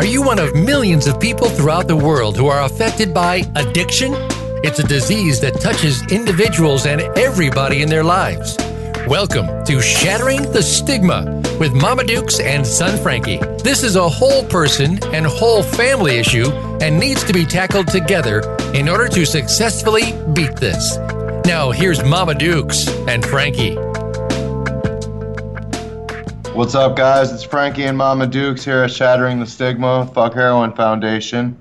Are you one of millions of people throughout the world who are affected by addiction? It's a disease that touches individuals and everybody in their lives. Welcome to Shattering the Stigma with Mama Dukes and son Frankie. This is a whole person and whole family issue and needs to be tackled together in order to successfully beat this. Now, here's Mama Dukes and Frankie. What's up, guys? It's Frankie and Mama Dukes here at Shattering the Stigma Fuck Heroin Foundation.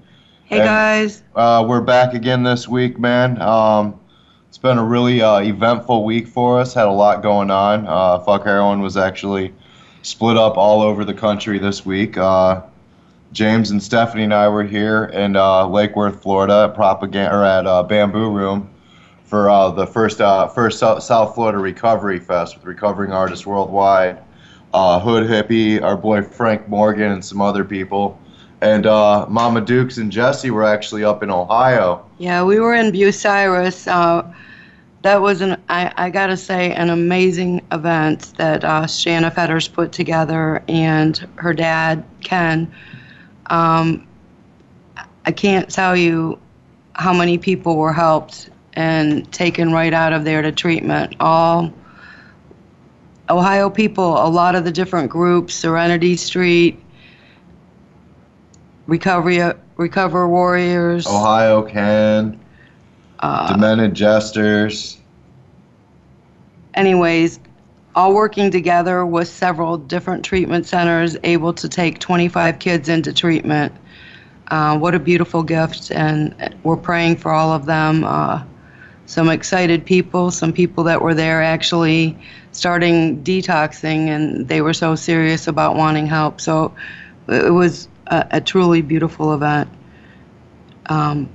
Hey, And, guys. Uh, we're back again this week, man. Um, it's been a really uh, eventful week for us. Had a lot going on. Uh, Fuck Heroin was actually split up all over the country this week. Uh, James and Stephanie and I were here in uh, Lake Worth, Florida, at propaganda or at uh, Bamboo Room for uh, the first uh, first Sou- South Florida Recovery Fest with recovering artists worldwide. Uh, Hood Hippie, our boy Frank Morgan, and some other people. And uh, Mama Dukes and Jesse were actually up in Ohio. Yeah, we were in Bucyrus. Uh, that was an, I, I gotta say, an amazing event that uh, Shanna Fetters put together and her dad, Ken. Um, I can't tell you how many people were helped and taken right out of there to treatment. All Ohio people, a lot of the different groups, Serenity Street, Recovery Recover Warriors. Ohio Can, uh, Demented Jesters. anyways, all working together with several different treatment centers, able to take 25 kids into treatment. Uh, what a beautiful gift, and we're praying for all of them. Uh, some excited people, some people that were there actually starting detoxing, and they were so serious about wanting help. So it was a, a truly beautiful event. Um,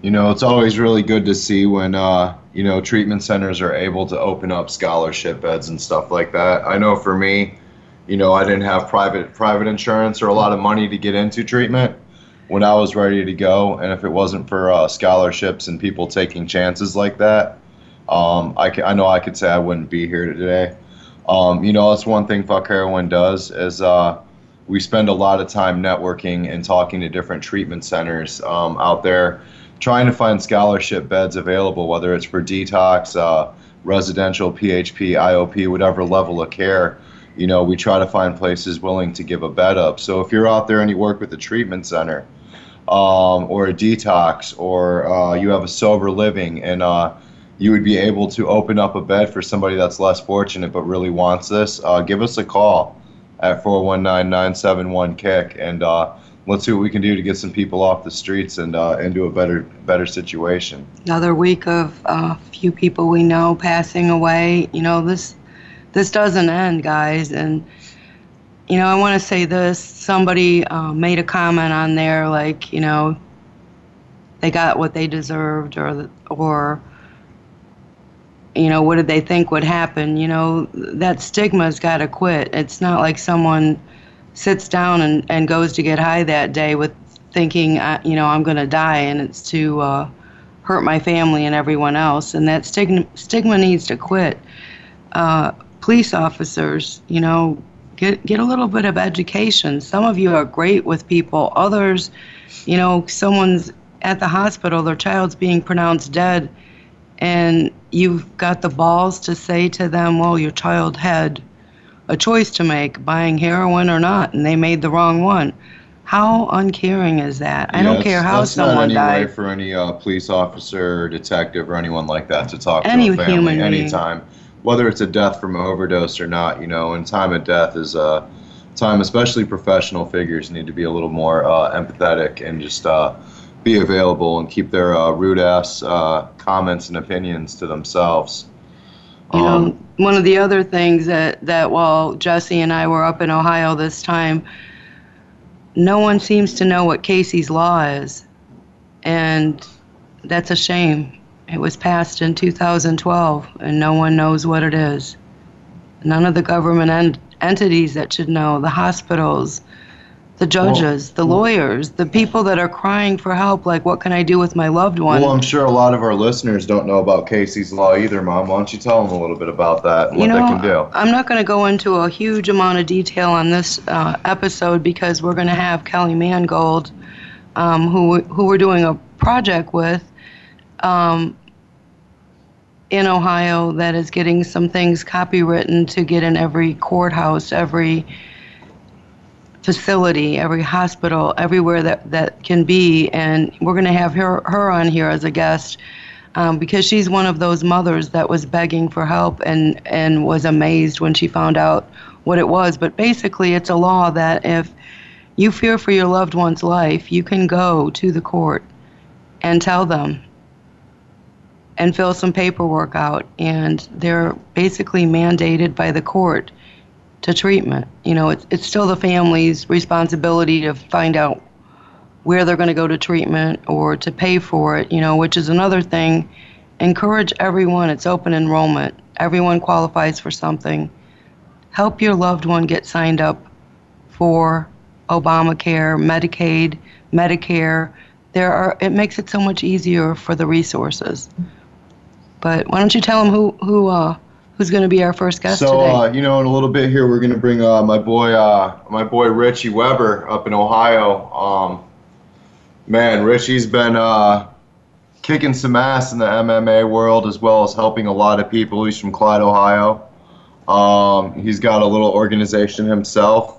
You know, it's always really good to see when uh, you know treatment centers are able to open up scholarship beds and stuff like that. I know for me, you know, I didn't have private private insurance or a lot of money to get into treatment when I was ready to go, and if it wasn't for uh, scholarships and people taking chances like that, um, I, ca- I know I could say I wouldn't be here today. Um, you know, that's one thing Fuck Heroin does is uh, we spend a lot of time networking and talking to different treatment centers um, out there, trying to find scholarship beds available, whether it's for detox, uh, residential, PHP, IOP, whatever level of care. You know, we try to find places willing to give a bed up. So if you're out there and you work with a treatment center, um, or a detox, or uh, you have a sober living, and uh, you would be able to open up a bed for somebody that's less fortunate but really wants this, uh, give us a call at 419-971-KICK, and uh, let's see what we can do to get some people off the streets and uh, into a better better situation. another week of a uh, few people we know passing away. You know, this this doesn't end, guys. And you know, I want to say this. Somebody uh, made a comment on there, like you know, they got what they deserved, or or you know, what did they think would happen? You know, that stigma's got to quit. It's not like someone sits down and, and goes to get high that day with thinking, uh, you know, I'm going to die, and it's to uh, hurt my family and everyone else. And that stigma, stigma needs to quit. Uh, police officers, you know, get get a little bit of education. Some of you are great with people. Others, you know, someone's at the hospital, their child's being pronounced dead, and you've got the balls to say to them, well, your child had a choice to make, buying heroin or not, and they made the wrong one. How uncaring is that? I Yeah, don't care how that's not someone any died. way for any uh, police officer, detective, or anyone like that to talk Any to a family human being. Whether it's a death from an overdose or not. You know, and time of death is a time, especially professional figures need to be a little more uh, empathetic and just uh, be available and keep their uh, rude ass uh, comments and opinions to themselves. You know, Um, one of the other things that, that while Jesse and I were up in Ohio this time, no one seems to know what Casey's Law is. And that's a shame. It was passed in 2012, and no one knows what it is. None of the government en- entities that should know, the hospitals, the judges, the lawyers, the people that are crying for help. Like, what can I do with my loved one? Well, I'm sure a lot of our listeners don't know about Casey's Law either, Mom. Why don't you tell them a little bit about that and what know, they can do? I'm not going to go into a huge amount of detail on this uh, episode because we're going to have Kelly Mangold, um, who who we're doing a project with um, in Ohio that is getting some things copywritten to get in every courthouse, every facility, every hospital, everywhere that, that can be. And we're going to have her, her on here as a guest um, because she's one of those mothers that was begging for help and, and was amazed when she found out what it was. But basically, it's a law that if you fear for your loved one's life, you can go to the court and tell them and fill some paperwork out. And they're basically mandated by the court to treatment. You know, it's, it's still the family's responsibility to find out where they're going to go to treatment or to pay for it, you know, which is another thing. Encourage everyone, it's open enrollment. Everyone qualifies for something. Help your loved one get signed up for Obamacare, Medicaid, Medicare. There are it makes it so much easier for the resources. But why don't you tell them who who uh, who's going to be our first guest So, today? uh, you know, in a little bit here, we're going to bring uh, my boy, uh, my boy Richie Webber up in Ohio. Um, man, Richie's been uh, kicking some ass in the MMA world as well as helping a lot of people. He's from Clyde, Ohio. Um, he's got a little organization himself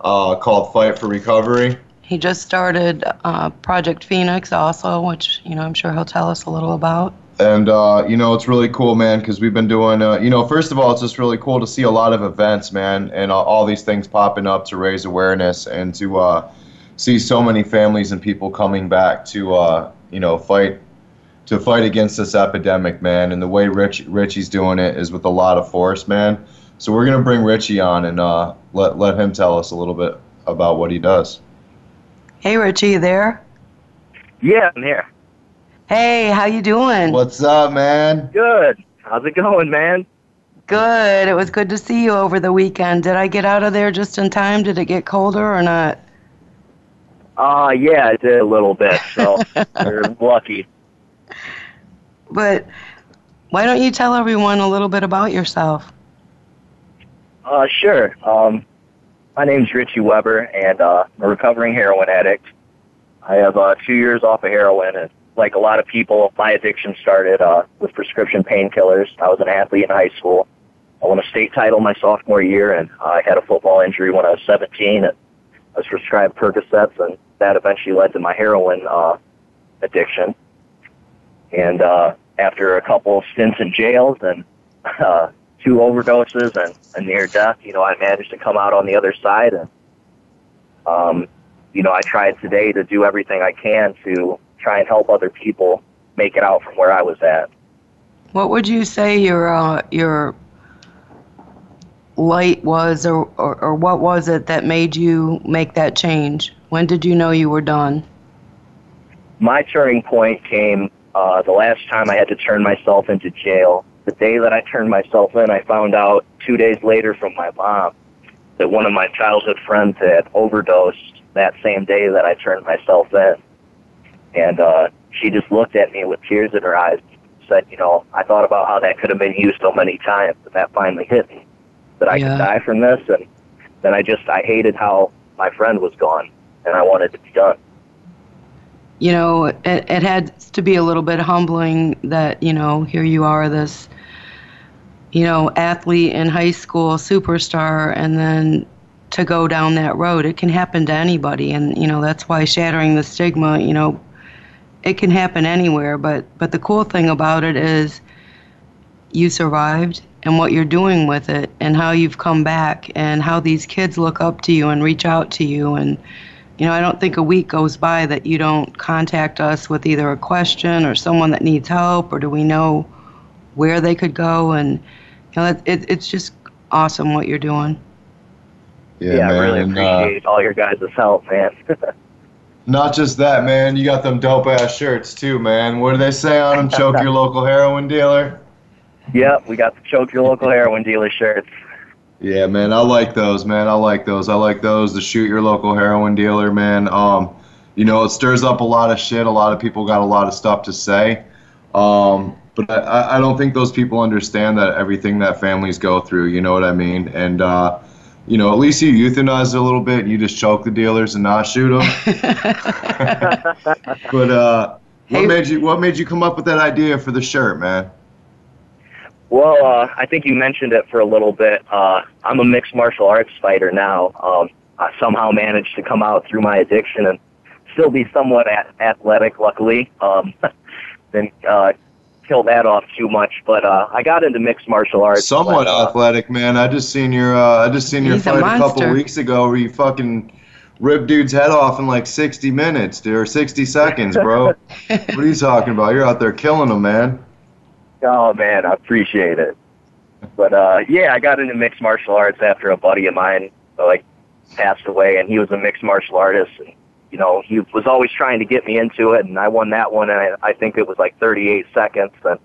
uh, called Fight for Recovery. He just started uh, Project Phoenix also, which you know I'm sure he'll tell us a little about. And uh, you know it's really cool man because we've been doing uh, you know first of all it's just really cool to see a lot of events man and uh, all these things popping up to raise awareness and to uh, see so many families and people coming back to uh, you know fight to fight against this epidemic man and the way Rich Richie's doing it is with a lot of force man so we're gonna bring Richie on and uh, let let him tell us a little bit about what he does Hey Richie, you there? Yeah, I'm here. Hey, how you doing? what's up man Good. How's it going, man? Good. It was good to see you over the weekend. Did I get out of there just in time? Did it get colder or not? Uh, yeah, I did a little bit, so you're lucky. But why don't you tell everyone a little bit about yourself? Uh, sure. Um, my name's Richie Webber, and uh, I'm a recovering heroin addict. I have uh, two years off of heroin, and like a lot of people, my addiction started uh, with prescription painkillers. I was an athlete in high school. I won a state title my sophomore year, and I had a football injury when I was 17. And I was prescribed Percocets, and that eventually led to my heroin uh, addiction. And uh, after a couple stints in jails and uh, two overdoses and a near death, you know, I managed to come out on the other side. And, um, you know, I tried today to do everything I can to try and help other people make it out from where I was at. What would you say your uh, your light was, or, or or what was it that made you make that change? When did you know you were done? My turning point came uh, the last time I had to turn myself into jail. The day that I turned myself in, I found out two days later from my mom that one of my childhood friends had overdosed that same day that I turned myself in. And uh, she just looked at me with tears in her eyes, said, you know, I thought about how that could have been used so many times, and that finally hit me that I Yeah. could die from this. And then I just, I hated how my friend was gone, and I wanted to be done. You know, it, it had to be a little bit humbling that you know here you are this, you know, athlete in high school, superstar, and then to go down that road. It can happen to anybody, and you know that's why shattering the stigma. You know, it can happen anywhere. But but the cool thing about it is, you survived, and what you're doing with it, and how you've come back, and how these kids look up to you and reach out to you, and you know, I don't think a week goes by that you don't contact us with either a question or someone that needs help, or do we know where they could go? And you know, it, it, it's just awesome what you're doing. yeah, I man really and, uh, appreciate all your guys' help, man. Not just that, man. You got them dope ass shirts too, man. What do they say on them? Choke your local heroin dealer. Yep, we got the choke your local heroin dealer shirts. Yeah, man, I like those, man. I like those. I like those. The shoot your local heroin dealer, man. Um, you know, it stirs up a lot of shit. A lot of people got a lot of stuff to say. Um, but I, I don't think those people understand that everything that families go through. You know what I mean? And uh, you know, at least you euthanize it a little bit. And you just choke the dealers and not shoot them. but uh, what made you What made you come up with that idea for the shirt, man? Well, uh, I think you mentioned it for a little bit. Uh, I'm a mixed martial arts fighter now. Um, I somehow managed to come out through my addiction and still be somewhat athletic, luckily. Um, then uh, kill that off too much. But uh, I got into mixed martial arts. Somewhat but, uh, athletic, man. I just seen your uh, I just seen your He's a fight a, couple monster. weeks ago where you fucking ripped dude's head off in like 60 minutes, dude, or 60 seconds, bro. what are you talking about? You're out there killing them, man. Oh man, I appreciate it. But uh yeah, I got into mixed martial arts after a buddy of mine uh, like passed away and he was a mixed martial artist and you know, he was always trying to get me into it and I won that one and I, I think it was like 38 seconds and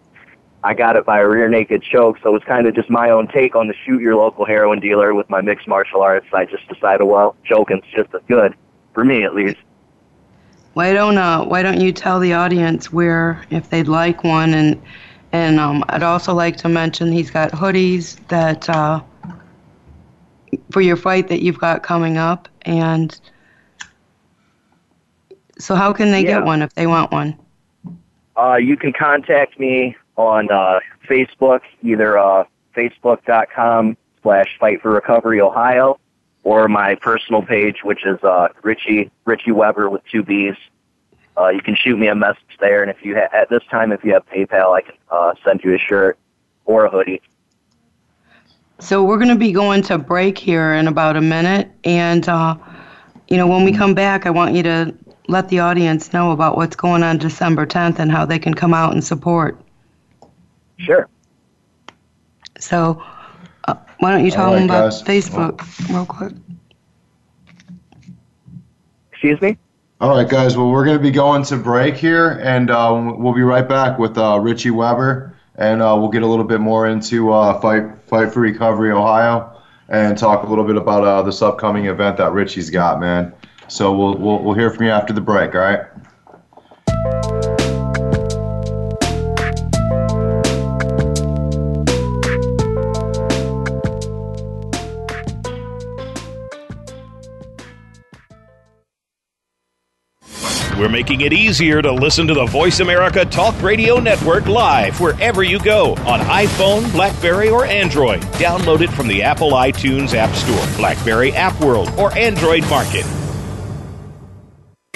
I got it by a rear naked choke, so it was kind of just my own take on the shoot your local heroin dealer with my mixed martial arts. I just decided, well, choking's just as good for me at least. Why don't uh, Why don't you tell the audience where if they'd like one and and um, I'd also like to mention he's got hoodies that uh, for your fight that you've got coming up and so how can they Yeah. get one if they want one? Uh, you can contact me on uh, Facebook, either uh, facebook.com slash Fight for Recovery Ohio, or my personal page, which is uh, Richie Richie Webber with two B's. Uh, you can shoot me a message there, and if you ha- at this time, if you have PayPal, I can uh, send you a shirt or a hoodie. So we're going to be going to break here in about a minute, and uh, you know when we come back, I want you to let the audience know about what's going on December 10th and how they can come out and support. Sure. So uh, why don't you tell All right, them about guys. Facebook real quick? Excuse me. All right, guys. Well, we're going to be going to break here, and uh, we'll be right back with uh, Richie Webber, and uh, we'll get a little bit more into uh, fight fight for recovery Ohio, and talk a little bit about uh, this upcoming event that Richie's got, man. So we'll, we'll we'll hear from you after the break. All right. We're making it easier to listen to the Voice America Talk Radio Network live wherever you go on iPhone, Blackberry, or Android. Download it from the Apple iTunes App Store, Blackberry App World, or Android Market.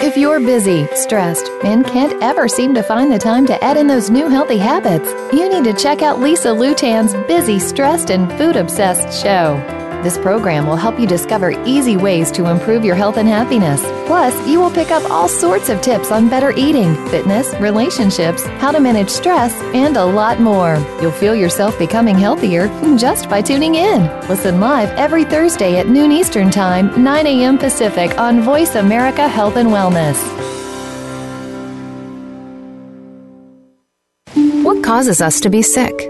If you're busy, stressed, and can't ever seem to find the time to add in those new healthy habits, you need to check out Lisa Lutan's Busy, Stressed, and Food Obsessed show. This program will help you discover easy ways to improve your health and happiness. Plus, you will pick up all sorts of tips on better eating, fitness, relationships, how to manage stress, and a lot more. You'll feel yourself becoming healthier just by tuning in. Listen live every Thursday at noon Eastern Time, 9 a.m. Pacific on Voice America Health and Wellness. What causes us to be sick?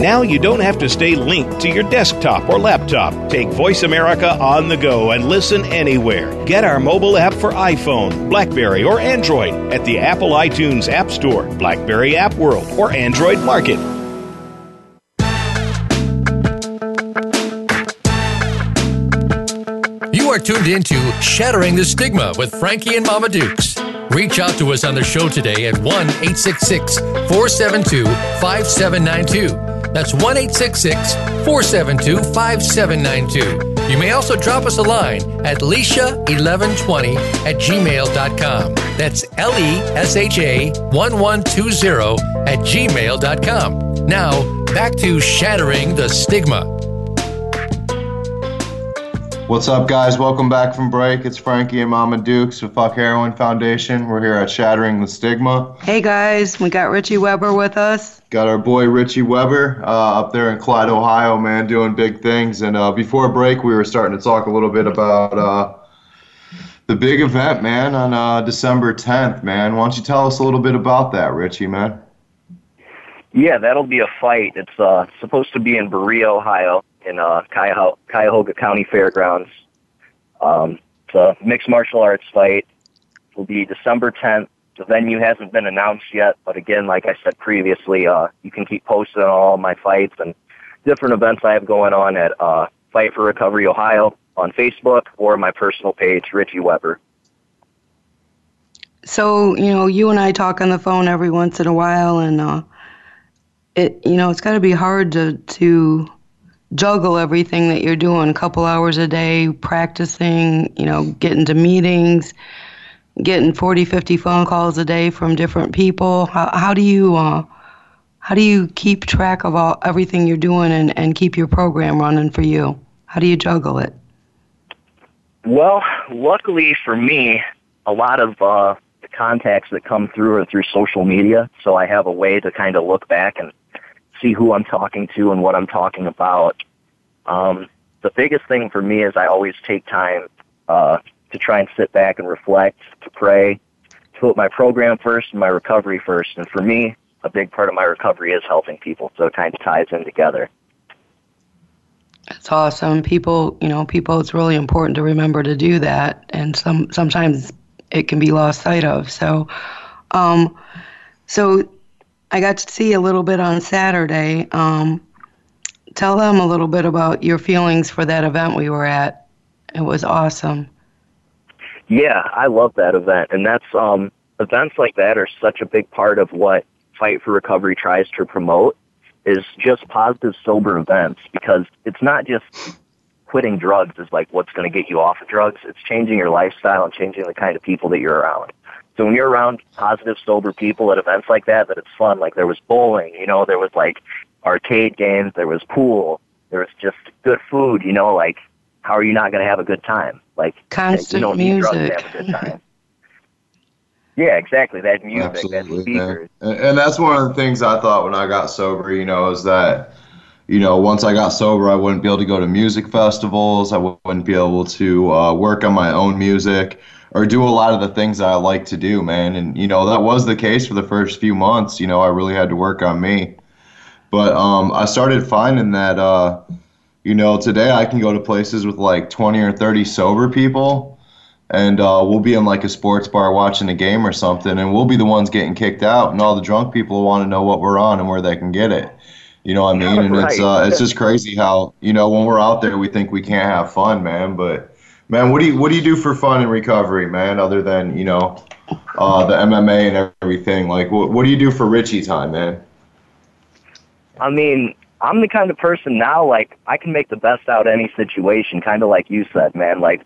Now you don't have to stay linked to your desktop or laptop. Take Voice America on the go and listen anywhere. Get our mobile app for iPhone, Blackberry, or Android at the Apple iTunes App Store, Blackberry App World, or Android Market. You are tuned into Shattering the Stigma with Frankie and Mama Dukes. Reach out to us on the show today at 1 866 472 5792. That's 1 866 472 5792. You may also drop us a line at Leisha1120 at gmail.com. That's L E S H A 1120 at gmail.com. Now, back to Shattering the Stigma. What's up, guys? Welcome back from break. It's Frankie and Mama Dukes with Fuck Heroin Foundation. We're here at Shattering the Stigma. Hey guys, we got Richie Webber with us. Got our boy Richie Webber uh, up there in Clyde, Ohio, man, doing big things. And uh, before break, we were starting to talk a little bit about uh, the big event, man, on uh, December 10th, man. Why don't you tell us a little bit about that, Richie, man? Yeah, that'll be a fight. It's uh, supposed to be in Berea, Ohio in uh, Cuyahoga, County Fairgrounds. Um, it's a mixed martial arts fight. It will be December 10th. The venue hasn't been announced yet, but again, like I said previously, uh, you can keep posted on all my fights and different events I have going on at uh, Fight for Recovery Ohio on Facebook or my personal page, Richie Webber. So, you know, you and I talk on the phone every once in a while, and uh, it, you know, it's got to be hard to to juggle everything that you're doing a couple hours a day practicing you know getting to meetings getting 40 50 phone calls a day from different people. How, how do you uh, how do you keep track of all everything you're doing and, and keep your program running for you? How do you juggle it? Well luckily for me a lot of uh, the contacts that come through are through social media so i have a way to kind of look back and see who I'm talking to and what I'm talking about. Um, the biggest thing for me is I always take time uh, to try and sit back and reflect, to pray, to put my program first and my recovery first. And for me, a big part of my recovery is helping people, so it kind of ties in together. That's awesome. People, you know, people. It's really important to remember to do that, and some sometimes it can be lost sight of. So, um, so I got to see a little bit on Saturday. Um, tell them a little bit about your feelings for that event we were at. It was awesome. Yeah, I love that event, and that's um, events like that are such a big part of what Fight for Recovery tries to promote is just positive sober events because it's not just quitting drugs is like what's going to get you off of drugs. It's changing your lifestyle and changing the kind of people that you're around. So when you're around positive, sober people at events like that, that it's fun. Like there was bowling, you know, there was like arcade games, there was pool, there was just good food, you know, like how are you not going to have a good time? Like constant you don't music. Need drugs to have a good time. yeah, exactly. That music, Absolutely, that speakers. And, and that's one of the things I thought when I got sober, you know, is that you know, once I got sober, I wouldn't be able to go to music festivals. I wouldn't be able to uh, work on my own music or do a lot of the things I like to do, man. And you know that was the case for the first few months. You know, I really had to work on me. But um, I started finding that uh, you know today I can go to places with like 20 or 30 sober people, and uh, we'll be in like a sports bar watching a game or something, and we'll be the ones getting kicked out, and all the drunk people want to know what we're on and where they can get it. You know what I mean? And right. it's uh, it's just crazy how you know when we're out there we think we can't have fun, man, but Man, what do you what do you do for fun and recovery, man? Other than you know uh, the MMA and everything, like what what do you do for Richie time, man? I mean, I'm the kind of person now, like I can make the best out of any situation, kind of like you said, man. Like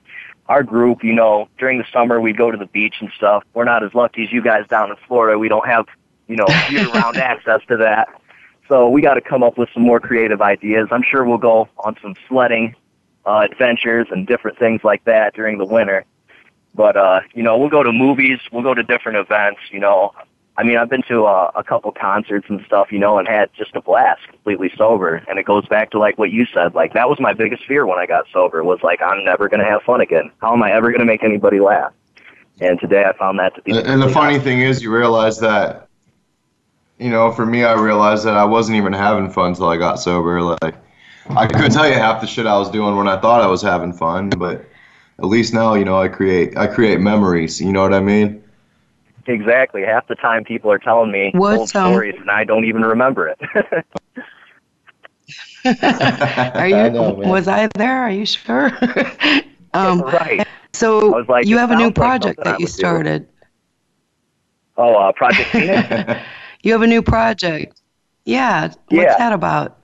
our group, you know, during the summer we go to the beach and stuff. We're not as lucky as you guys down in Florida. We don't have, you know, year-round access to that. So we got to come up with some more creative ideas. I'm sure we'll go on some sledding uh, adventures and different things like that during the winter. But uh, you know, we'll go to movies, we'll go to different events. You know, I mean, I've been to a, a couple concerts and stuff, you know, and had just a blast, completely sober. And it goes back to like what you said. Like that was my biggest fear when I got sober was like I'm never going to have fun again. How am I ever going to make anybody laugh? And today I found that to be. And the funny thing is, you realize that. You know, for me, I realized that I wasn't even having fun until I got sober. Like, I couldn't tell you half the shit I was doing when I thought I was having fun, but at least now, you know, I create I create memories. You know what I mean? Exactly. Half the time, people are telling me What's, old um, stories, and I don't even remember it. are you? I know, was I there? Are you sure? um, right. So like, you have a new project like that you started. Do. Oh, uh, Project Phoenix. you have a new project. Yeah. What's that about?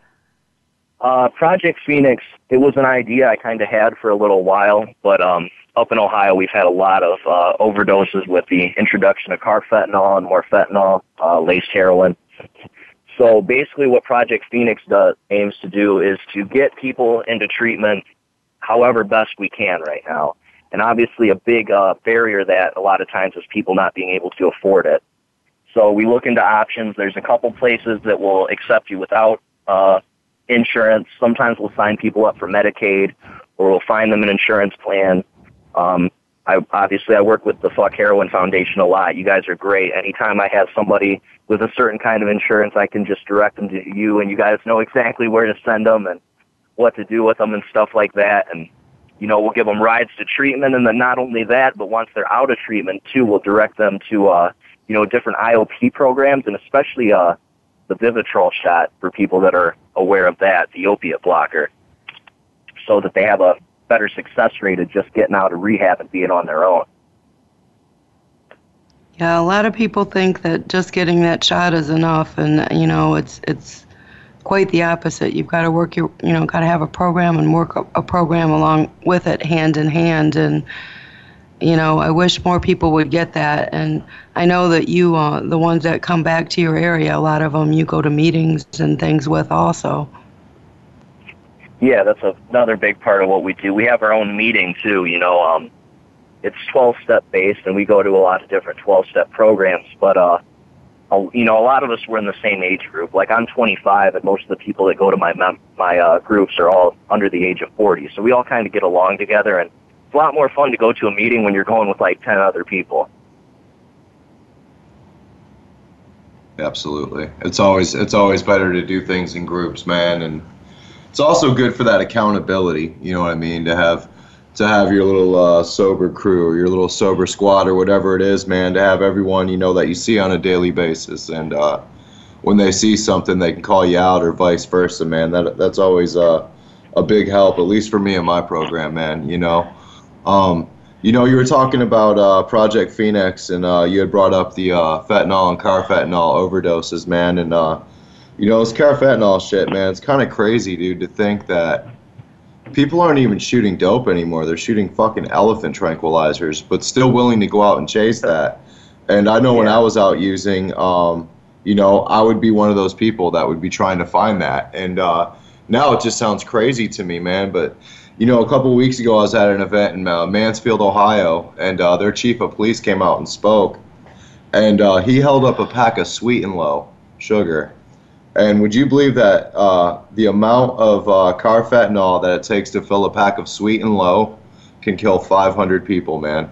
Uh, Project Phoenix, it was an idea I kind of had for a little while, but um, up in Ohio, we've had a lot of uh, overdoses with the introduction of carfentanil and more fentanyl, uh, laced heroin. So basically, what Project Phoenix does aims to do is to get people into treatment however best we can right now. And obviously, a big uh, barrier that a lot of times is people not being able to afford it. So we look into options. There's a couple places that will accept you without uh, insurance. Sometimes we'll sign people up for Medicaid, or we'll find them an insurance plan. Um, I obviously I work with the Fuck Heroin Foundation a lot. You guys are great. Anytime I have somebody with a certain kind of insurance, I can just direct them to you, and you guys know exactly where to send them and what to do with them and stuff like that. And you know, we'll give them rides to treatment, and then not only that, but once they're out of treatment too, we'll direct them to uh, you know different IOP programs, and especially uh, the Vivitrol shot for people that are aware of that, the opiate blocker, so that they have a better success rate of just getting out of rehab and being on their own. Yeah, a lot of people think that just getting that shot is enough, and you know, it's it's quite the opposite. You've got to work your, you know, got to have a program and work a, a program along with it, hand in hand. And you know, I wish more people would get that. And I know that you, uh, the ones that come back to your area, a lot of them you go to meetings and things with also. Yeah, that's a, another big part of what we do. We have our own meeting too. You know, um, it's 12 step based and we go to a lot of different 12 step programs, but, uh, you know, a lot of us were in the same age group. Like I'm 25 and most of the people that go to my, mem- my, uh, groups are all under the age of 40. So we all kind of get along together and it's a lot more fun to go to a meeting when you're going with like 10 other people. Absolutely. It's always, it's always better to do things in groups, man. And it's also good for that accountability. You know what I mean? To have, to have your little uh, sober crew or your little sober squad or whatever it is, man, to have everyone you know that you see on a daily basis, and uh, when they see something, they can call you out or vice versa, man. That that's always uh, a big help, at least for me in my program, man. You know, um, you know, you were talking about uh, Project Phoenix, and uh, you had brought up the uh, fentanyl and carfentanil overdoses, man, and uh, you know, it's carfentanil shit, man. It's kind of crazy, dude, to think that people aren't even shooting dope anymore. They're shooting fucking elephant tranquilizers, but still willing to go out and chase that. And I know when I was out using, um, you know, I would be one of those people that would be trying to find that. And uh, now it just sounds crazy to me, man. But you know, a couple of weeks ago, I was at an event in uh, Mansfield, Ohio, and uh, their chief of police came out and spoke, and uh, he held up a pack of Sweet and Low sugar, and would you believe that uh, the amount of uh, carfentanil that it takes to fill a pack of Sweet and Low can kill 500 people, man?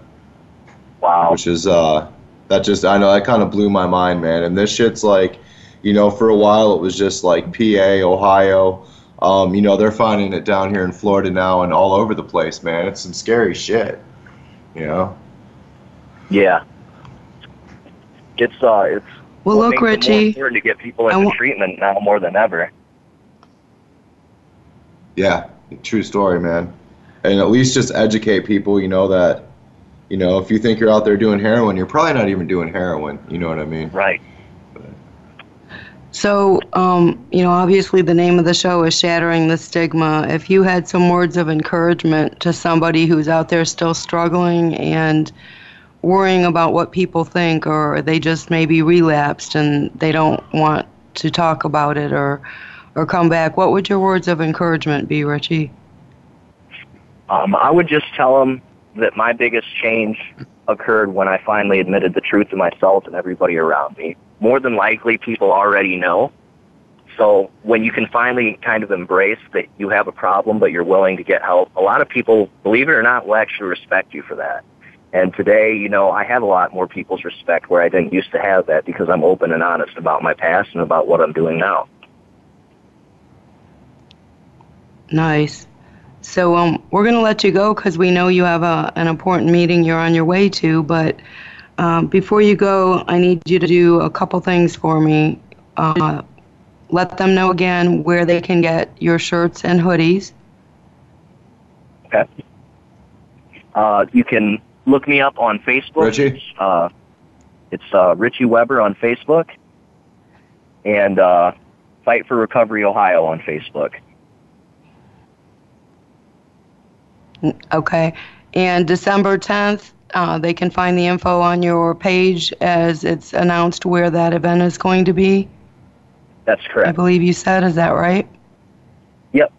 Wow. Which is uh, that just I know that kind of blew my mind, man. And this shit's like, you know, for a while it was just like PA, Ohio. Um, you know, they're finding it down here in Florida now and all over the place, man. It's some scary shit. You know. Yeah. It's uh, it's Well, what look, makes it more Richie. important to get people into wa- treatment now more than ever. Yeah, true story, man. And at least just educate people, you know, that, you know, if you think you're out there doing heroin, you're probably not even doing heroin. You know what I mean? Right. So, um, you know, obviously the name of the show is Shattering the Stigma. If you had some words of encouragement to somebody who's out there still struggling and worrying about what people think, or they just maybe relapsed and they don't want to talk about it or, or come back, what would your words of encouragement be, Richie? Um, I would just tell them that my biggest change occurred when I finally admitted the truth to myself and everybody around me. More than likely, people already know. So when you can finally kind of embrace that you have a problem, but you're willing to get help, a lot of people, believe it or not, will actually respect you for that. And today, you know, I have a lot more people's respect where I didn't used to have that because I'm open and honest about my past and about what I'm doing now. Nice. So um, we're going to let you go because we know you have a, an important meeting you're on your way to. But um, before you go, I need you to do a couple things for me. Uh, let them know again where they can get your shirts and hoodies. Okay. Uh, you can look me up on Facebook. Richie? Uh, it's uh, Richie Webber on Facebook, and uh, Fight for Recovery Ohio on Facebook. Okay. And December 10th, uh, they can find the info on your page as it's announced where that event is going to be. That's correct. I believe you said, is that right? Yep.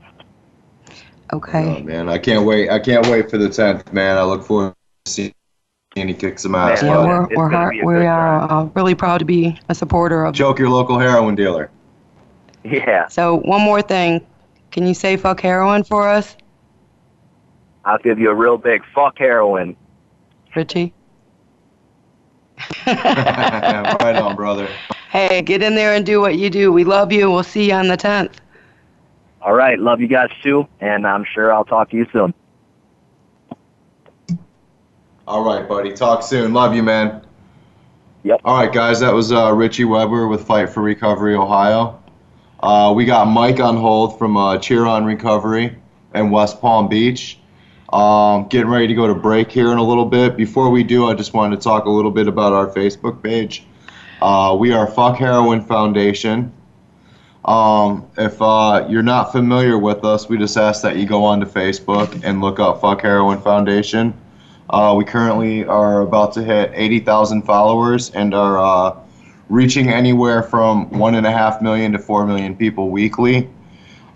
Okay. Oh, man, I can't wait. I can't wait for the 10th, man. I look forward to seeing and he kick some ass. Man, yeah, bud. we're we're hard, we are uh, really proud to be a supporter of. Joke your local heroin dealer. Yeah, So one more thing, can you say fuck heroin for us, I'll give you a real big fuck heroin. Richie? right on, brother. Hey, get in there and do what you do. We love you. We'll see you on the 10th. All right, love you guys too, and I'm sure I'll talk to you soon. All right, buddy. Talk soon. Love you, man. Yep. All right, guys. That was uh, Richie Webber with Fight for Recovery Ohio. Uh, we got Mike on hold from uh, Chiron Recovery in West Palm Beach. Um, getting ready to go to break here in a little bit. Before we do, I just wanted to talk a little bit about our Facebook page. Uh, we are Fuck Heroin Foundation. Um, if uh, you're not familiar with us, we just ask that you go onto Facebook and look up Fuck Heroin Foundation. Uh, we currently are about to hit 80,000 followers and are uh, reaching anywhere from one and a half million to four million people weekly.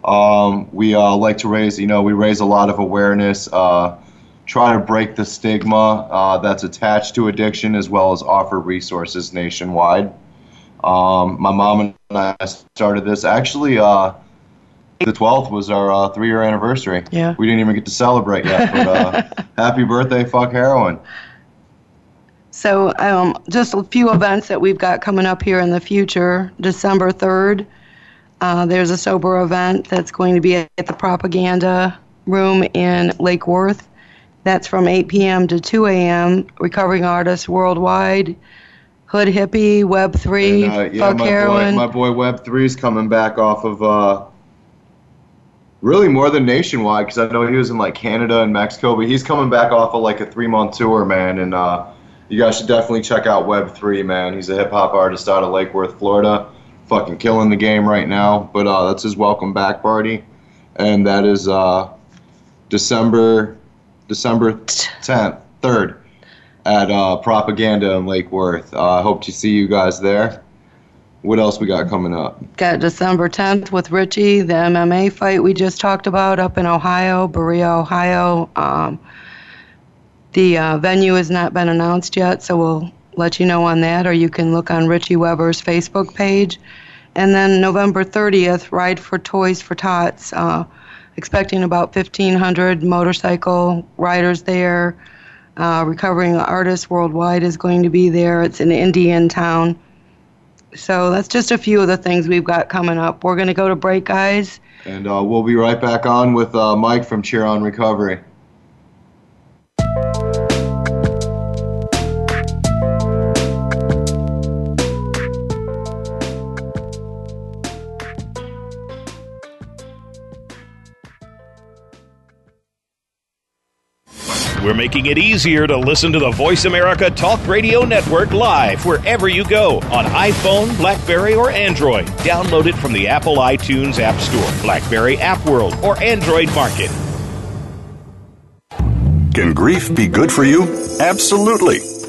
Um, we uh, like to raise, you know, we raise a lot of awareness, uh, try to break the stigma uh, that's attached to addiction, as well as offer resources nationwide. Um, my mom and I started this actually. Uh, the 12th was our uh, three-year anniversary. Yeah. We didn't even get to celebrate yet, but uh, happy birthday, fuck heroin. So, um, just a few events that we've got coming up here in the future. December 3rd, uh, there's a sober event that's going to be at the Propaganda Room in Lake Worth. That's from 8 p.m. to 2 a.m. Recovering artists worldwide, Hood Hippie, Web3, And, uh, yeah, Fuck my Heroin. boy, my boy Web Three is coming back off of uh, really more than nationwide because I know he was in like Canada and Mexico, but he's coming back off of like a three month tour, man. And uh, you guys should definitely check out Web Three, man. He's a hip hop artist out of Lake Worth, Florida, fucking killing the game right now. But uh, that's his welcome back party, and that is uh, December December tenth, third at uh, Propaganda in Lake Worth. Uh, I hope to see you guys there. What else we got coming up? Got December 10th with Richie, the MMA fight we just talked about up in Ohio, Berea, Ohio. Um, the uh, venue has not been announced yet, so we'll let you know on that, or you can look on Richie Webber's Facebook page. And then November 30th, Ride for Toys for Tots. Uh, expecting about 1,500 motorcycle riders there. Uh, Recovering Artists Worldwide is going to be there. It's in Indian Town. So that's just a few of the things we've got coming up. We're going to go to break, guys. And uh, we'll be right back on with uh, Mike from Chiron Recovery. Making it easier to listen to the Voice America Talk Radio Network live wherever you go on iPhone, Blackberry, or Android. Download it from the Apple iTunes App Store, Blackberry App World, or Android Market. Can grief be good for you? Absolutely.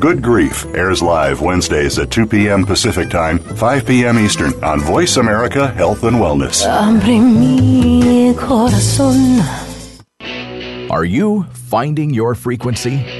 Good Grief airs live Wednesdays at 2 p.m. Pacific Time, 5 p.m. Eastern on Voice America Health and Wellness. Are you finding your frequency?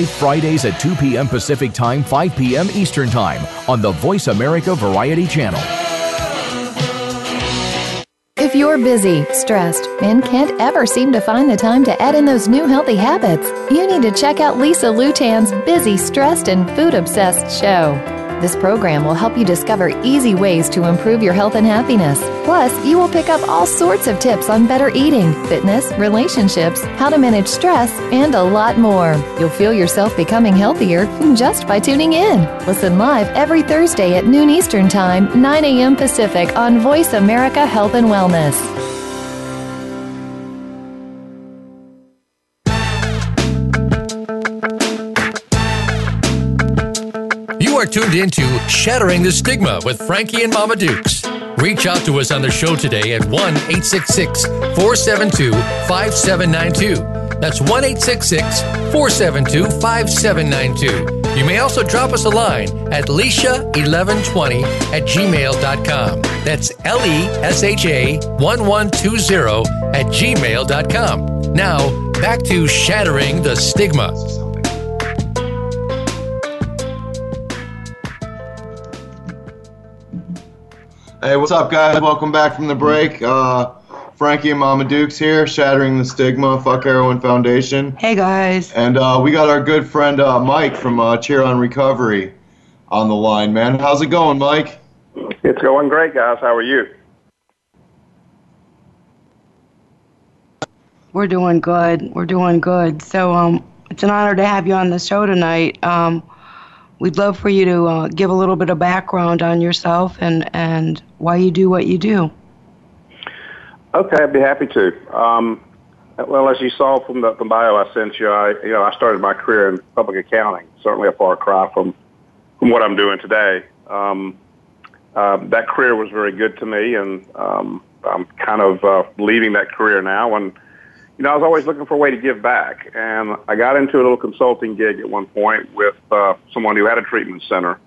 Fridays at 2 p.m. Pacific Time, 5 p.m. Eastern Time on the Voice America Variety Channel. If you're busy, stressed, and can't ever seem to find the time to add in those new healthy habits, you need to check out Lisa Lutan's Busy, Stressed, and Food Obsessed show. This program will help you discover easy ways to improve your health and happiness. Plus, you will pick up all sorts of tips on better eating, fitness, relationships, how to manage stress, and a lot more. You'll feel yourself becoming healthier just by tuning in. Listen live every Thursday at noon Eastern Time, 9 a.m. Pacific on Voice America Health and Wellness. Tuned into Shattering the Stigma with Frankie and Mama Dukes. Reach out to us on the show today at 1 866 472 5792. That's 1 866 472 5792. You may also drop us a line at Leisha1120 at gmail.com. That's L E S H A 1120 at gmail.com. Now, back to Shattering the Stigma. Hey, what's up, guys? Welcome back from the break. Uh, Frankie and Mama Dukes here, Shattering the Stigma, Fuck Heroin Foundation. Hey guys. And uh, we got our good friend uh, Mike from uh, Chiron Recovery on the line, man. How's it going, Mike? It's going great, guys. How are you? We're doing good. We're doing good. So um, it's an honor to have you on the show tonight. Um, we'd love for you to uh, give a little bit of background on yourself and, and why you do what you do. Okay, I'd be happy to. Um, well, as you saw from the, the bio I sent you, I you know I started my career in public accounting. Certainly a far cry from from what I'm doing today. Um, uh, that career was very good to me, and um, I'm kind of uh, leaving that career now. And you know, I was always looking for a way to give back, and I got into a little consulting gig at one point with uh, someone who had a treatment center.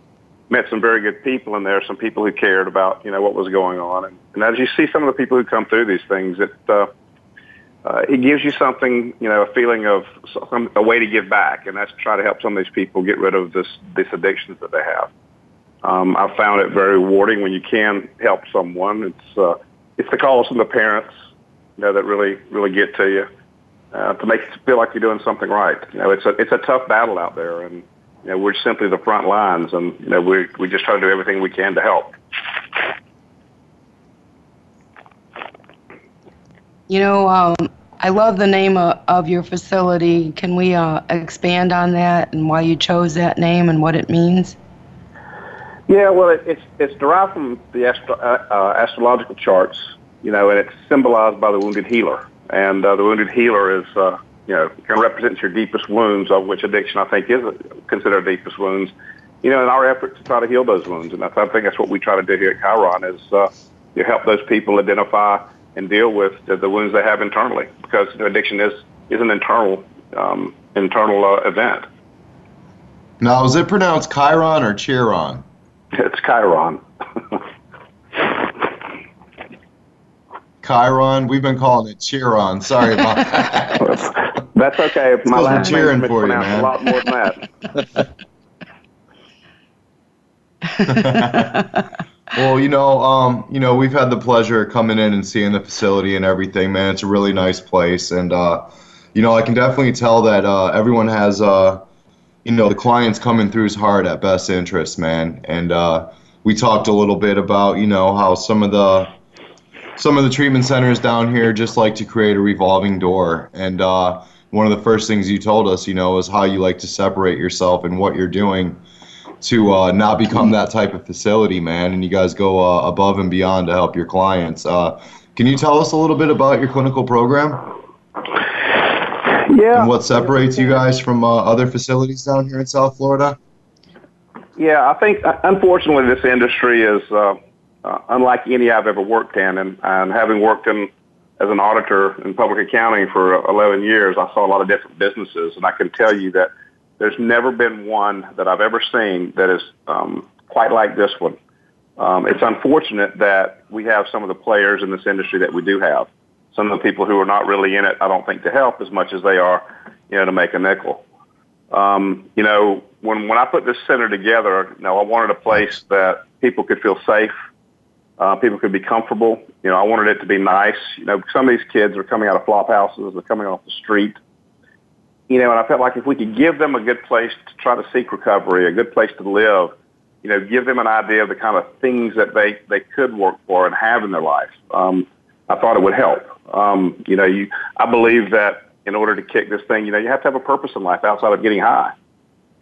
Met some very good people in there, some people who cared about you know what was going on, and, and as you see some of the people who come through these things, it uh, uh, it gives you something, you know, a feeling of some, a way to give back, and that's to try to help some of these people get rid of this this addictions that they have. Um, I found it very rewarding when you can help someone. It's uh, it's the calls from the parents, you know, that really really get to you uh, to make you feel like you're doing something right. You know, it's a it's a tough battle out there, and you know we're simply the front lines, and you know we we just try to do everything we can to help. You know, um, I love the name of, of your facility. Can we uh, expand on that and why you chose that name and what it means? Yeah, well, it, it's it's derived from the astro, uh, uh, astrological charts, you know, and it's symbolized by the wounded healer. And uh, the wounded healer is, uh, you know, can represent your deepest wounds, of which addiction I think is considered deepest wounds. You know, in our effort to try to heal those wounds, and I think that's what we try to do here at Chiron is uh, you help those people identify and deal with the, the wounds they have internally, because you know, addiction is is an internal um, internal uh, event. Now, is it pronounced Chiron or Chiron? It's Chiron. Chiron. We've been calling it Chiron. Sorry about that. That's okay. My we're last cheering name's for you, man. a lot more than that. Well, you know, um, you know, we've had the pleasure of coming in and seeing the facility and everything, man. It's a really nice place, and uh, you know, I can definitely tell that uh, everyone has, uh, you know, the clients coming through's hard at best interest, man. And uh, we talked a little bit about, you know, how some of the some of the treatment centers down here just like to create a revolving door. And uh, one of the first things you told us, you know, is how you like to separate yourself and what you're doing to uh, not become that type of facility, man. And you guys go uh, above and beyond to help your clients. Uh, can you tell us a little bit about your clinical program Yeah. and what separates you guys from uh, other facilities down here in South Florida? Yeah, I think uh, unfortunately this industry is uh, uh, unlike any I've ever worked in, and, and having worked in as an auditor in public accounting for 11 years, I saw a lot of different businesses, and I can tell you that there's never been one that I've ever seen that is um, quite like this one. Um, it's unfortunate that we have some of the players in this industry that we do have. Some of the people who are not really in it, I don't think, to help as much as they are, you know, to make a nickel. Um, you know, when when I put this center together, you know, I wanted a place that people could feel safe, uh, people could be comfortable. You know, I wanted it to be nice. You know, some of these kids are coming out of flop houses, they're coming off the street. You know, and I felt like if we could give them a good place to try to seek recovery, a good place to live, you know, give them an idea of the kind of things that they, they could work for and have in their life. Um, I thought it would help. Um, you know, you, I believe that in order to kick this thing, you know, you have to have a purpose in life outside of getting high.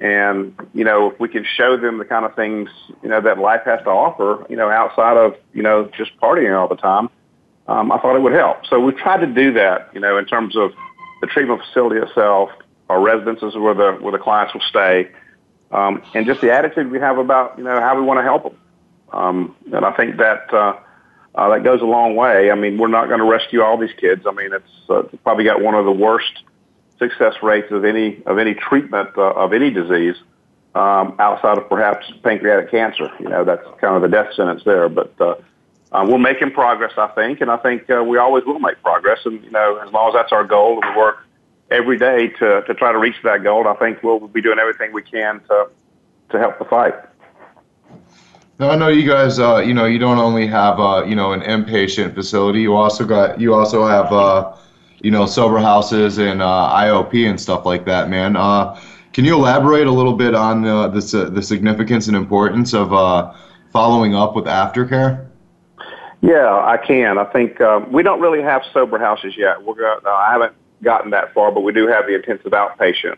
And, you know, if we can show them the kind of things, you know, that life has to offer, you know, outside of, you know, just partying all the time, um, I thought it would help. So we tried to do that, you know, in terms of the treatment facility itself, our residences where the, where the clients will stay, um, and just the attitude we have about, you know, how we want to help them. Um, and I think that, uh, uh, that goes a long way. I mean, we're not going to rescue all these kids. I mean, it's uh, probably got one of the worst success rates of any of any treatment uh, of any disease um, outside of perhaps pancreatic cancer. You know, that's kind of the death sentence there. But uh, uh, we're making progress, I think, and I think uh, we always will make progress. And you know, as long as that's our goal, we work every day to to try to reach that goal, I think we'll be doing everything we can to to help the fight. Now I know you guys. Uh, you know, you don't only have uh, you know an inpatient facility. You also got you also have uh, you know sober houses and uh, IOP and stuff like that, man. Uh, can you elaborate a little bit on uh, the the significance and importance of following up with aftercare? Yeah, I can. I think um, we don't really have sober houses yet. We're. I haven't gotten that far, but we do have the intensive outpatient.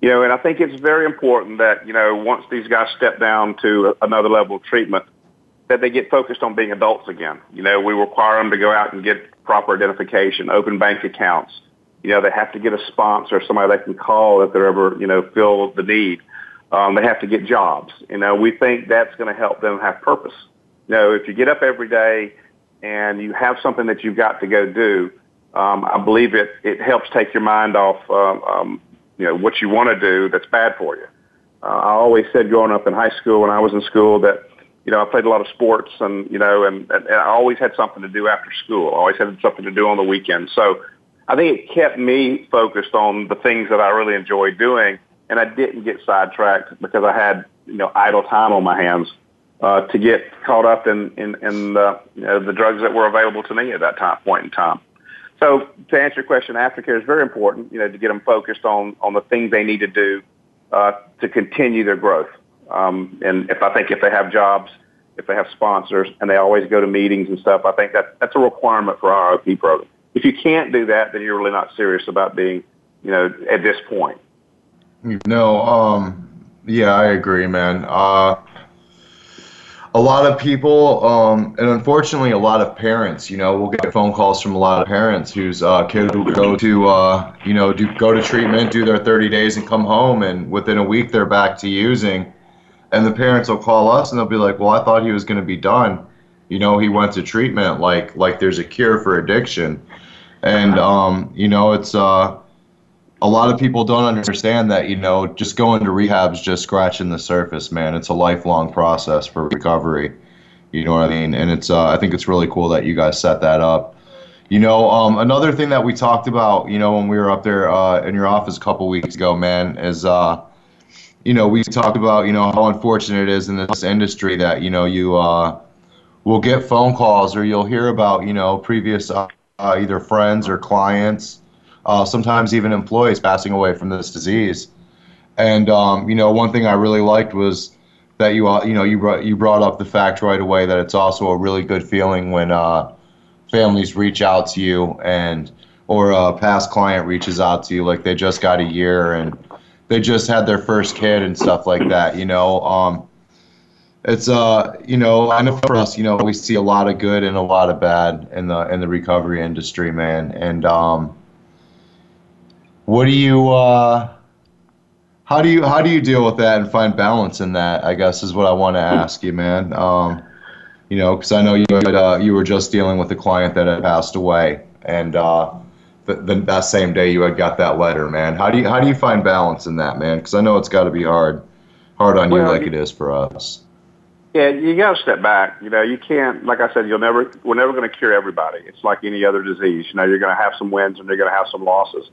You know, and I think it's very important that, you know, once these guys step down to another level of treatment, that they get focused on being adults again. You know, we require them to go out and get proper identification, open bank accounts. You know, they have to get a sponsor, somebody they can call if they're ever, you know, feel the need. Um, they have to get jobs. You know, we think that's going to help them have purpose. You know, if you get up every day and you have something that you've got to go do, um, I believe it, it helps take your mind off um, um, you know, what you want to do that's bad for you. Uh, I always said growing up in high school when I was in school that, you know, I played a lot of sports and, you know, and, and I always had something to do after school. I always had something to do on the weekends. So I think it kept me focused on the things that I really enjoyed doing and I didn't get sidetracked because I had, you know, idle time on my hands. Uh, to get caught up in in, in uh, you know, the drugs that were available to me at that time point in time. So to answer your question, aftercare is very important, you know, to get them focused on, on the things they need to do uh, to continue their growth. Um, and if I think if they have jobs, if they have sponsors, and they always go to meetings and stuff, I think that that's a requirement for our OP program. If you can't do that, then you're really not serious about being, you know, at this point. No, um, yeah, I agree, man. Uh, a lot of people, um, and unfortunately, a lot of parents. You know, we'll get phone calls from a lot of parents whose uh, kids will go to, uh, you know, do go to treatment, do their 30 days, and come home, and within a week they're back to using. And the parents will call us, and they'll be like, "Well, I thought he was going to be done. You know, he went to treatment, like like there's a cure for addiction." And um, you know, it's uh, a lot of people don't understand that you know just going to rehab is just scratching the surface man. It's a lifelong process for recovery. You know what i mean? And it's uh, i think it's really cool that you guys set that up. You know um, another thing that we talked about you know when we were up there uh, in your office a couple weeks ago man is uh, you know we talked about you know how unfortunate it is in this industry that you know you uh, will get phone calls or you'll hear about you know previous uh, either friends or clients uh, sometimes even employees passing away from this disease. And um, you know, one thing I really liked was that you uh, you know you brought you brought up the fact right away that it's also a really good feeling when uh, families reach out to you and or a past client reaches out to you like they just got a year and they just had their first kid and stuff like that. You know, um, it's uh you know I know for us you know we see a lot of good and a lot of bad in the in the recovery industry, man, and um, what do you uh, how do you how do you deal with that and find balance in that? I guess is what I want to ask you, man. Um, you know, because I know you had, uh, you were just dealing with a client that had passed away, and uh, the, the, that same day you had got that letter, man. How do you how do you find balance in that, man? Because I know it's got to be hard hard on well, you like it is for us. Yeah, you got to step back. You know, you can't. Like I said, you'll never. We're never going to cure everybody. It's like any other disease. You know, you're going to have some wins and you're going to have some losses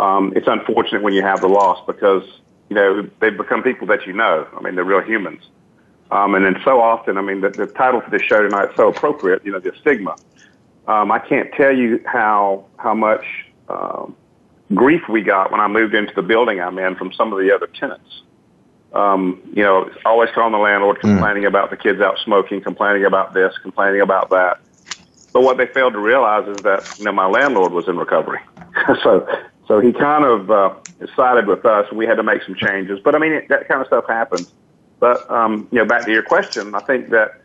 um, it's unfortunate when you have the loss because you know they become people that you know. I mean, they're real humans. Um, and then so often, I mean, the, the title for this show tonight is so appropriate. You know, the stigma. Um, I can't tell you how how much um, grief we got when I moved into the building I'm in from some of the other tenants. um, you know, always calling the landlord, complaining mm. about the kids out smoking, complaining about this, complaining about that. But what they failed to realize is that you know my landlord was in recovery, so so he kind of uh, sided with us, and we had to make some changes. But I mean, it, that kind of stuff happens. But um, you know, back to your question, I think that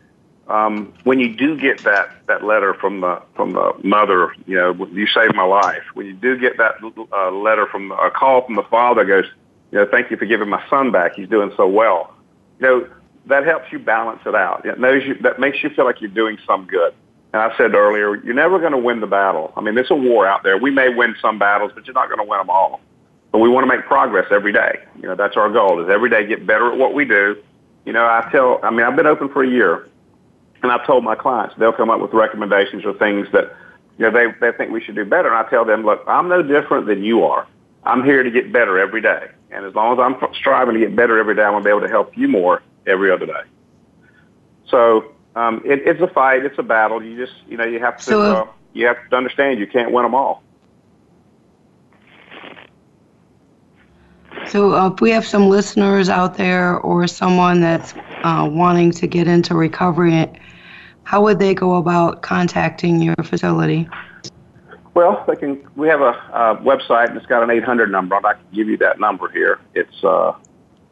um, when you do get that that letter from the from the mother, you know, you saved my life. When you do get that uh, letter from a call from the father, goes, you know, thank you for giving my son back. He's doing so well. You know, that helps you balance it out. It knows you, that makes you feel like you're doing some good. And I said earlier, you're never going to win the battle. I mean, there's a war out there. We may win some battles, but you're not going to win them all. But we want to make progress every day. You know, that's our goal is every day get better at what we do. You know, I tell, I mean, I've been open for a year and I've told my clients they'll come up with recommendations or things that, you know, they, they think we should do better. And I tell them, look, I'm no different than you are. I'm here to get better every day. And as long as I'm striving to get better every day, I'm going to be able to help you more every other day. So um, it, it's a fight. It's a battle. You just, you know, you have to, so, uh, you have to understand you can't win them all. So uh, if we have some listeners out there or someone that's uh, wanting to get into recovery, how would they go about contacting your facility? Well, they can. We have a, a website and it's got an 800 number. Like to give you that number here. It's uh,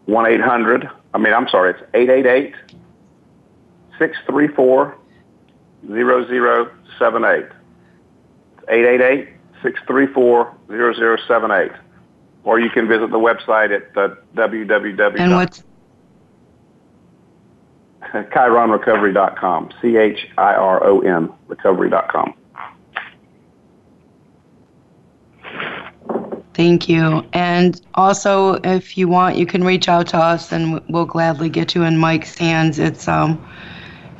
one 800. I mean, I'm sorry. It's 888 634 0078. 888 634 0078. Or you can visit the website at uh, www. And what's ChironRecovery.com. C H I R O N recovery.com. Thank you. And also, if you want, you can reach out to us, and we'll gladly get you in Mike's hands. It's um,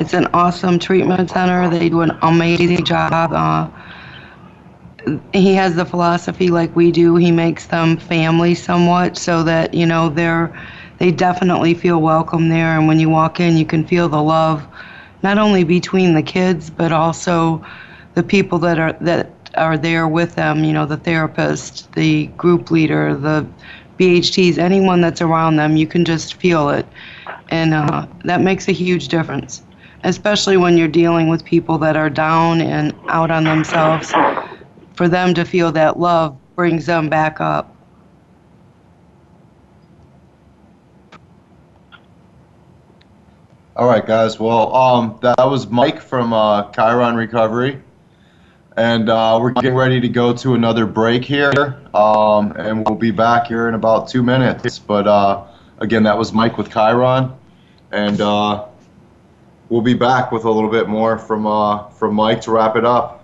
it's an awesome treatment center. They do an amazing job. Uh, he has the philosophy like we do. He makes them family somewhat, so that you know they're they definitely feel welcome there. And when you walk in, you can feel the love, not only between the kids, but also the people that are that are there with them, you know, the therapist, the group leader, the BHTs, anyone that's around them, you can just feel it. And uh, that makes a huge difference, especially when you're dealing with people that are down and out on themselves. For them to feel that love brings them back up. All right, guys. Well, um, that was Mike from uh, Chiron Recovery and uh, we're getting ready to go to another break here, um, and we'll be back here in about two minutes. But uh, again, that was Mike with Chiron, and uh, we'll be back with a little bit more from uh, from Mike to wrap it up.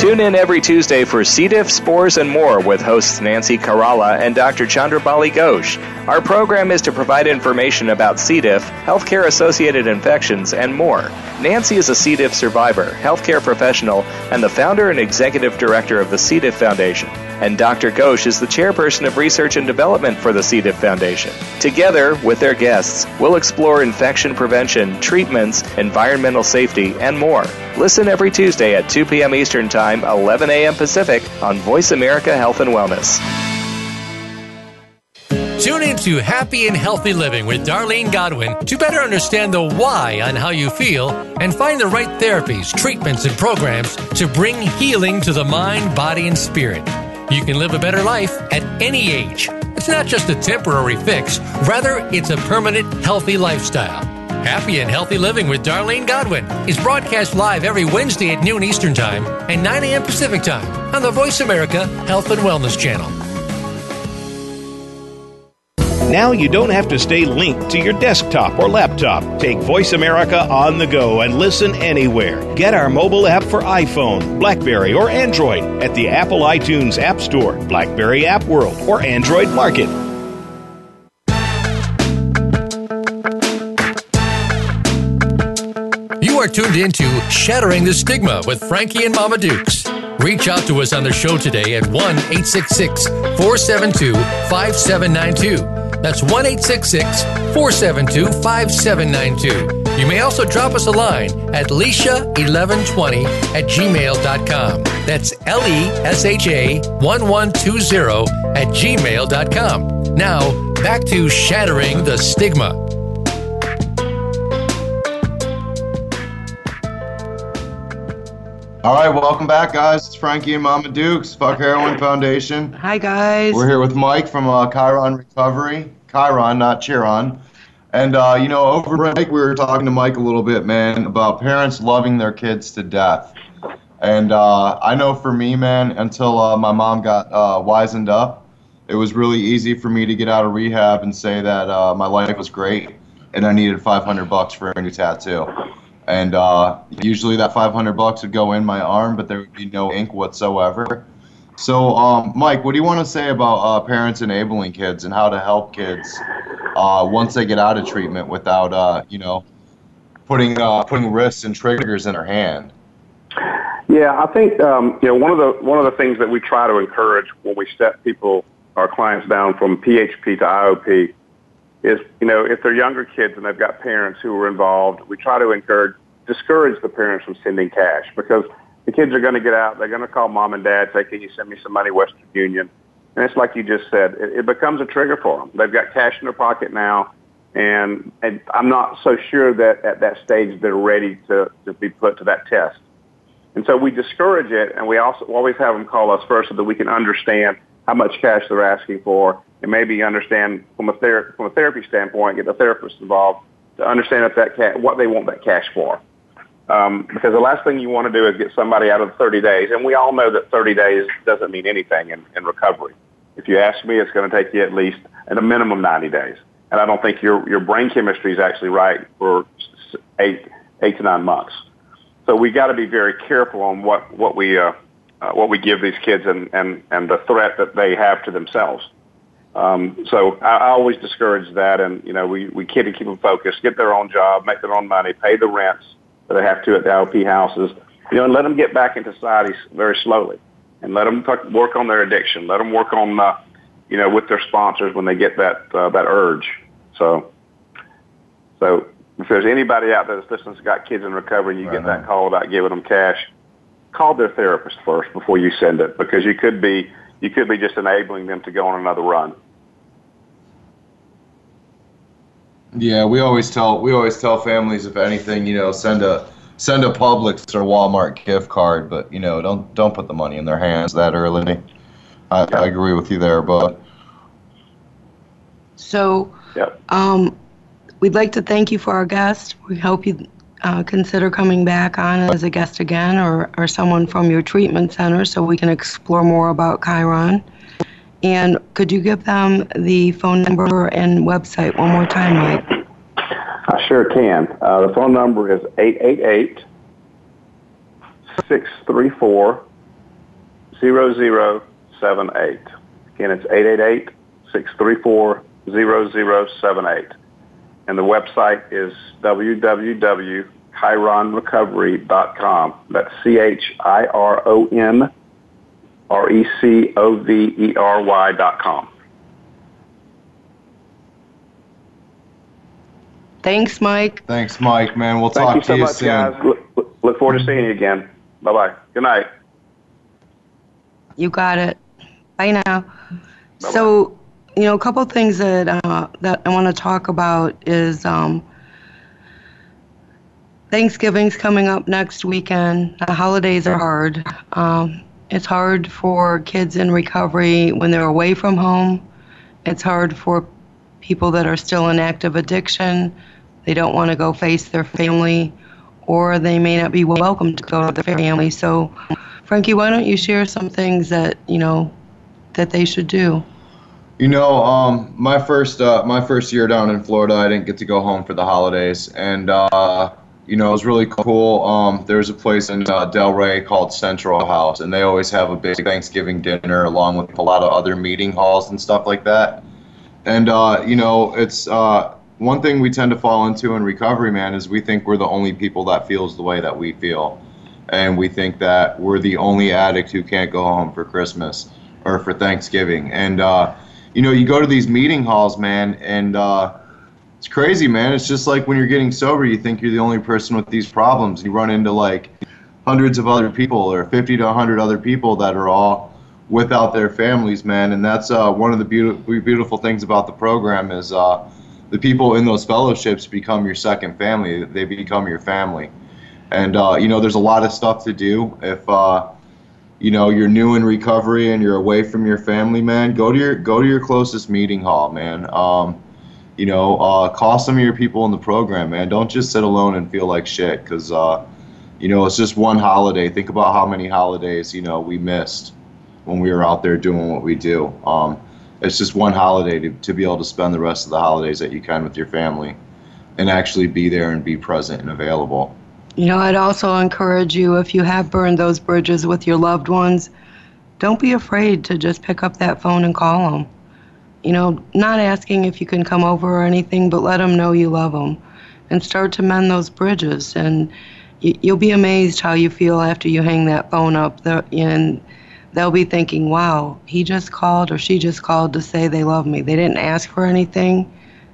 Tune in every Tuesday for C. diff, spores, and more with hosts Nancy Caralla and Dr. Chandrabali Ghosh. Our program is to provide information about C. diff, healthcare associated infections, and more. Nancy is a C. diff survivor, healthcare professional, and the founder and executive director of the C. diff Foundation and Dr. Ghosh is the chairperson of research and development for the C. diff Foundation. Together, with their guests, we'll explore infection prevention, treatments, environmental safety, and more. Listen every Tuesday at 2 p.m. Eastern Time, 11 a.m. Pacific on Voice America Health and Wellness. Tune in to Happy and Healthy Living with Darlene Godwin to better understand the why on how you feel and find the right therapies, treatments, and programs to bring healing to the mind, body, and spirit. You can live a better life at any age. It's not just a temporary fix, rather, it's a permanent, healthy lifestyle. Happy and Healthy Living with Darlene Godwin is broadcast live every Wednesday at noon Eastern Time and 9 a.m. Pacific Time on the Voice America Health and Wellness Channel. Now you don't have to stay linked to your desktop or laptop. Take Voice America on the go and listen anywhere. Get our mobile app for iPhone, Blackberry, or Android at the Apple iTunes App Store, Blackberry App World, or Android Market. You are tuned into Shattering the Stigma with Frankie and Mama Dukes. Reach out to us on the show today at 1 866 472 5792. That's 1 866 472 5792. You may also drop us a line at Leisha1120 at gmail.com. That's L E S H A 1120 at gmail.com. Now, back to Shattering the Stigma. All right, welcome back, guys. It's Frankie and Mama Dukes, Fuck Heroin Foundation. Hi, guys. We're here with Mike from uh, Chiron Recovery. Chiron, not Chiron. And, uh, you know, over break, we were talking to Mike a little bit, man, about parents loving their kids to death. And uh, I know for me, man, until uh, my mom got uh, wizened up, it was really easy for me to get out of rehab and say that uh, my life was great and I needed 500 bucks for a new tattoo and uh, usually that 500 bucks would go in my arm, but there would be no ink whatsoever. So, um, Mike, what do you want to say about uh, parents enabling kids and how to help kids uh, once they get out of treatment without, uh, you know, putting uh, putting wrists and triggers in their hand? Yeah, I think um, you know one of the one of the things that we try to encourage when we step people, our clients down from PHP to IOP, is, you know, if they're younger kids and they've got parents who are involved, we try to encourage, discourage the parents from sending cash because the kids are going to get out. They're going to call mom and dad, say, can you send me some money, Western Union? And it's like you just said, it, it becomes a trigger for them. They've got cash in their pocket now. And, and I'm not so sure that at that stage they're ready to, to be put to that test. And so we discourage it, and we also always have them call us first so that we can understand how much cash they're asking for and maybe understand from a ther- from a therapy standpoint, get the therapist involved to understand if that ca- what they want that cash for. Um, because the last thing you want to do is get somebody out of 30 days, and we all know that 30 days doesn't mean anything in, in recovery. If you ask me, it's going to take you at least at a minimum 90 days, and I don't think your your brain chemistry is actually right for eight eight to nine months. So we got to be very careful on what what we uh, uh, what we give these kids and, and and the threat that they have to themselves. Um, so I, I always discourage that, and you know, we we kid to keep them focused, get their own job, make their own money, pay the rents that they have to at the IOP houses, you know, and let them get back into society very slowly, and let them talk, work on their addiction, let them work on, uh, you know, with their sponsors when they get that uh, that urge. So, so if there's anybody out there that's listening that's got kids in recovery, and you right get that call about giving them cash, call their therapist first before you send it, because you could be you could be just enabling them to go on another run. Yeah, we always tell we always tell families if anything, you know, send a send a Publix or Walmart gift card, but you know, don't don't put the money in their hands that early. I, I agree with you there, but so yep. um, we'd like to thank you for our guest. We hope you uh, consider coming back on as a guest again or, or someone from your treatment center so we can explore more about Chiron. And could you give them the phone number and website one more time, Mike? I sure can. Uh, the phone number is 888 634 0078. Again, it's 888 634 0078 and the website is www.chironrecovery.com. That's C-H-I-R-O-N R-E-C-O-V-E-R-Y dot com. Thanks, Mike. Thanks, Mike, man. We'll Thank talk you so to you much, soon. guys. Look, look forward to seeing you again. Bye-bye. Good night. You got it. Bye now. Bye-bye. So you know, a couple things that uh, that I want to talk about is um, Thanksgiving's coming up next weekend. The holidays are hard. Um, it's hard for kids in recovery when they're away from home. It's hard for people that are still in active addiction. They don't want to go face their family, or they may not be welcome to go to their family. So, Frankie, why don't you share some things that you know that they should do? You know, um, my first uh, my first year down in Florida, I didn't get to go home for the holidays, and uh, you know it was really cool. Um, there's a place in uh, Delray called Central House, and they always have a big Thanksgiving dinner along with a lot of other meeting halls and stuff like that. And uh, you know, it's uh, one thing we tend to fall into in recovery, man, is we think we're the only people that feels the way that we feel, and we think that we're the only addict who can't go home for Christmas or for Thanksgiving. And uh, you know, you go to these meeting halls, man, and uh, it's crazy, man. It's just like when you're getting sober, you think you're the only person with these problems. You run into like hundreds of other people or 50 to 100 other people that are all without their families, man. And that's uh, one of the beautiful beautiful things about the program is uh, the people in those fellowships become your second family. They become your family. And uh, you know, there's a lot of stuff to do if uh, you know you're new in recovery and you're away from your family, man. Go to your go to your closest meeting hall, man. Um, you know, uh, call some of your people in the program, man. Don't just sit alone and feel like shit, because uh, you know it's just one holiday. Think about how many holidays you know we missed when we were out there doing what we do. Um, it's just one holiday to, to be able to spend the rest of the holidays that you can with your family and actually be there and be present and available. You know, I'd also encourage you if you have burned those bridges with your loved ones, don't be afraid to just pick up that phone and call them. You know, not asking if you can come over or anything, but let them know you love them and start to mend those bridges. And you'll be amazed how you feel after you hang that phone up. And they'll be thinking, wow, he just called or she just called to say they love me. They didn't ask for anything,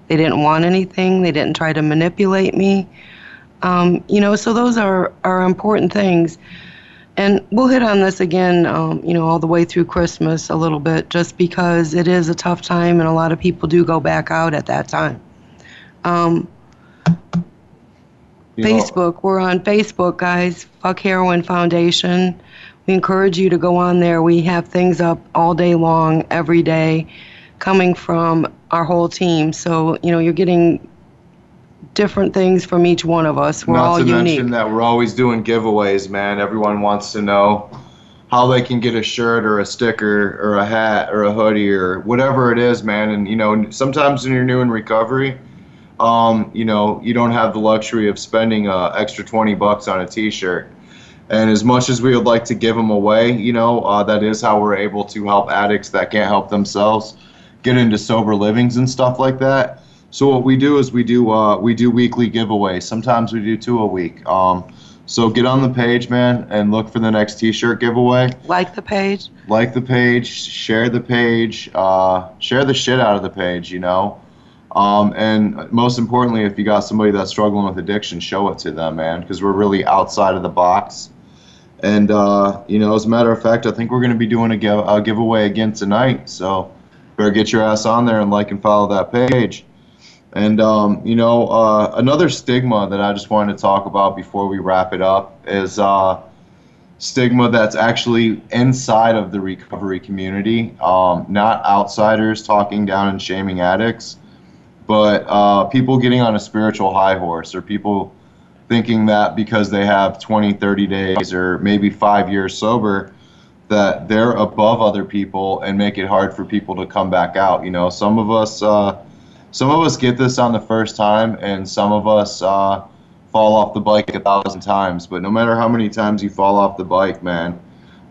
they didn't want anything, they didn't try to manipulate me. Um, you know, so those are, are important things. And we'll hit on this again, um, you know, all the way through Christmas a little bit, just because it is a tough time and a lot of people do go back out at that time. Um, Facebook, we're on Facebook, guys. Fuck Heroin Foundation. We encourage you to go on there. We have things up all day long, every day, coming from our whole team. So, you know, you're getting different things from each one of us. We're Not all to unique. mention that we're always doing giveaways, man. Everyone wants to know how they can get a shirt or a sticker or a hat or a hoodie or whatever it is, man. And you know, sometimes when you're new in recovery, um, you know, you don't have the luxury of spending uh, extra 20 bucks on a T-shirt. And as much as we would like to give them away, you know, uh, that is how we're able to help addicts that can't help themselves get into sober livings and stuff like that. So what we do is we do uh, we do weekly giveaways. Sometimes we do two a week. Um, so get on the page, man, and look for the next T-shirt giveaway. Like the page. Like the page, share the page, uh, share the shit out of the page. You know. Um, and most importantly, if you got somebody that's struggling with addiction, show it to them, man, because we're really outside of the box. And uh, you know, as a matter of fact, I think we're going to be doing a, give- a giveaway again tonight. So better get your ass on there and like and follow that page. And um, you know, uh, another stigma that I just wanted to talk about before we wrap it up is uh, stigma that's actually inside of the recovery community, um, not outsiders talking down and shaming addicts, but uh, people getting on a spiritual high horse or people thinking that because they have 20, 30 days or maybe five years sober, that they're above other people and make it hard for people to come back out. You know, some of us, uh, some of us get this on the first time, and some of us uh, fall off the bike a thousand times. But no matter how many times you fall off the bike, man,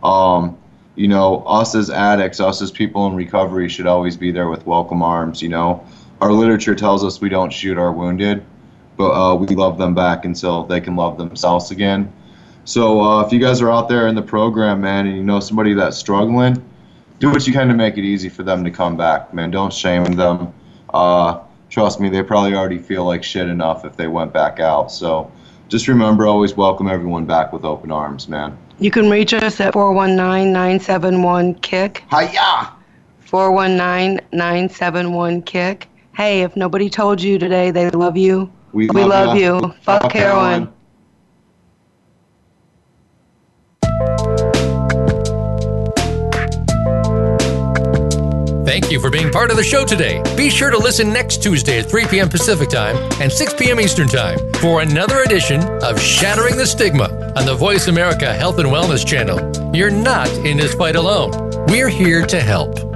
um, you know, us as addicts, us as people in recovery, should always be there with welcome arms. You know, our literature tells us we don't shoot our wounded, but uh, we love them back until they can love themselves again. So uh, if you guys are out there in the program, man, and you know somebody that's struggling, do what you can to make it easy for them to come back, man. Don't shame them. Uh, trust me, they probably already feel like shit enough if they went back out. So just remember, always welcome everyone back with open arms, man. You can reach us at 419-971-KICK. Hiya! 419-971-KICK. Hey, if nobody told you today they love you, We, we love ya. you. Fuck heroin. Thank you for being part of the show today. Be sure to listen next Tuesday at 3 p.m. Pacific Time and 6 p.m. Eastern Time for another edition of Shattering the Stigma on the Voice America Health and Wellness Channel. You're not in this fight alone. We're here to help.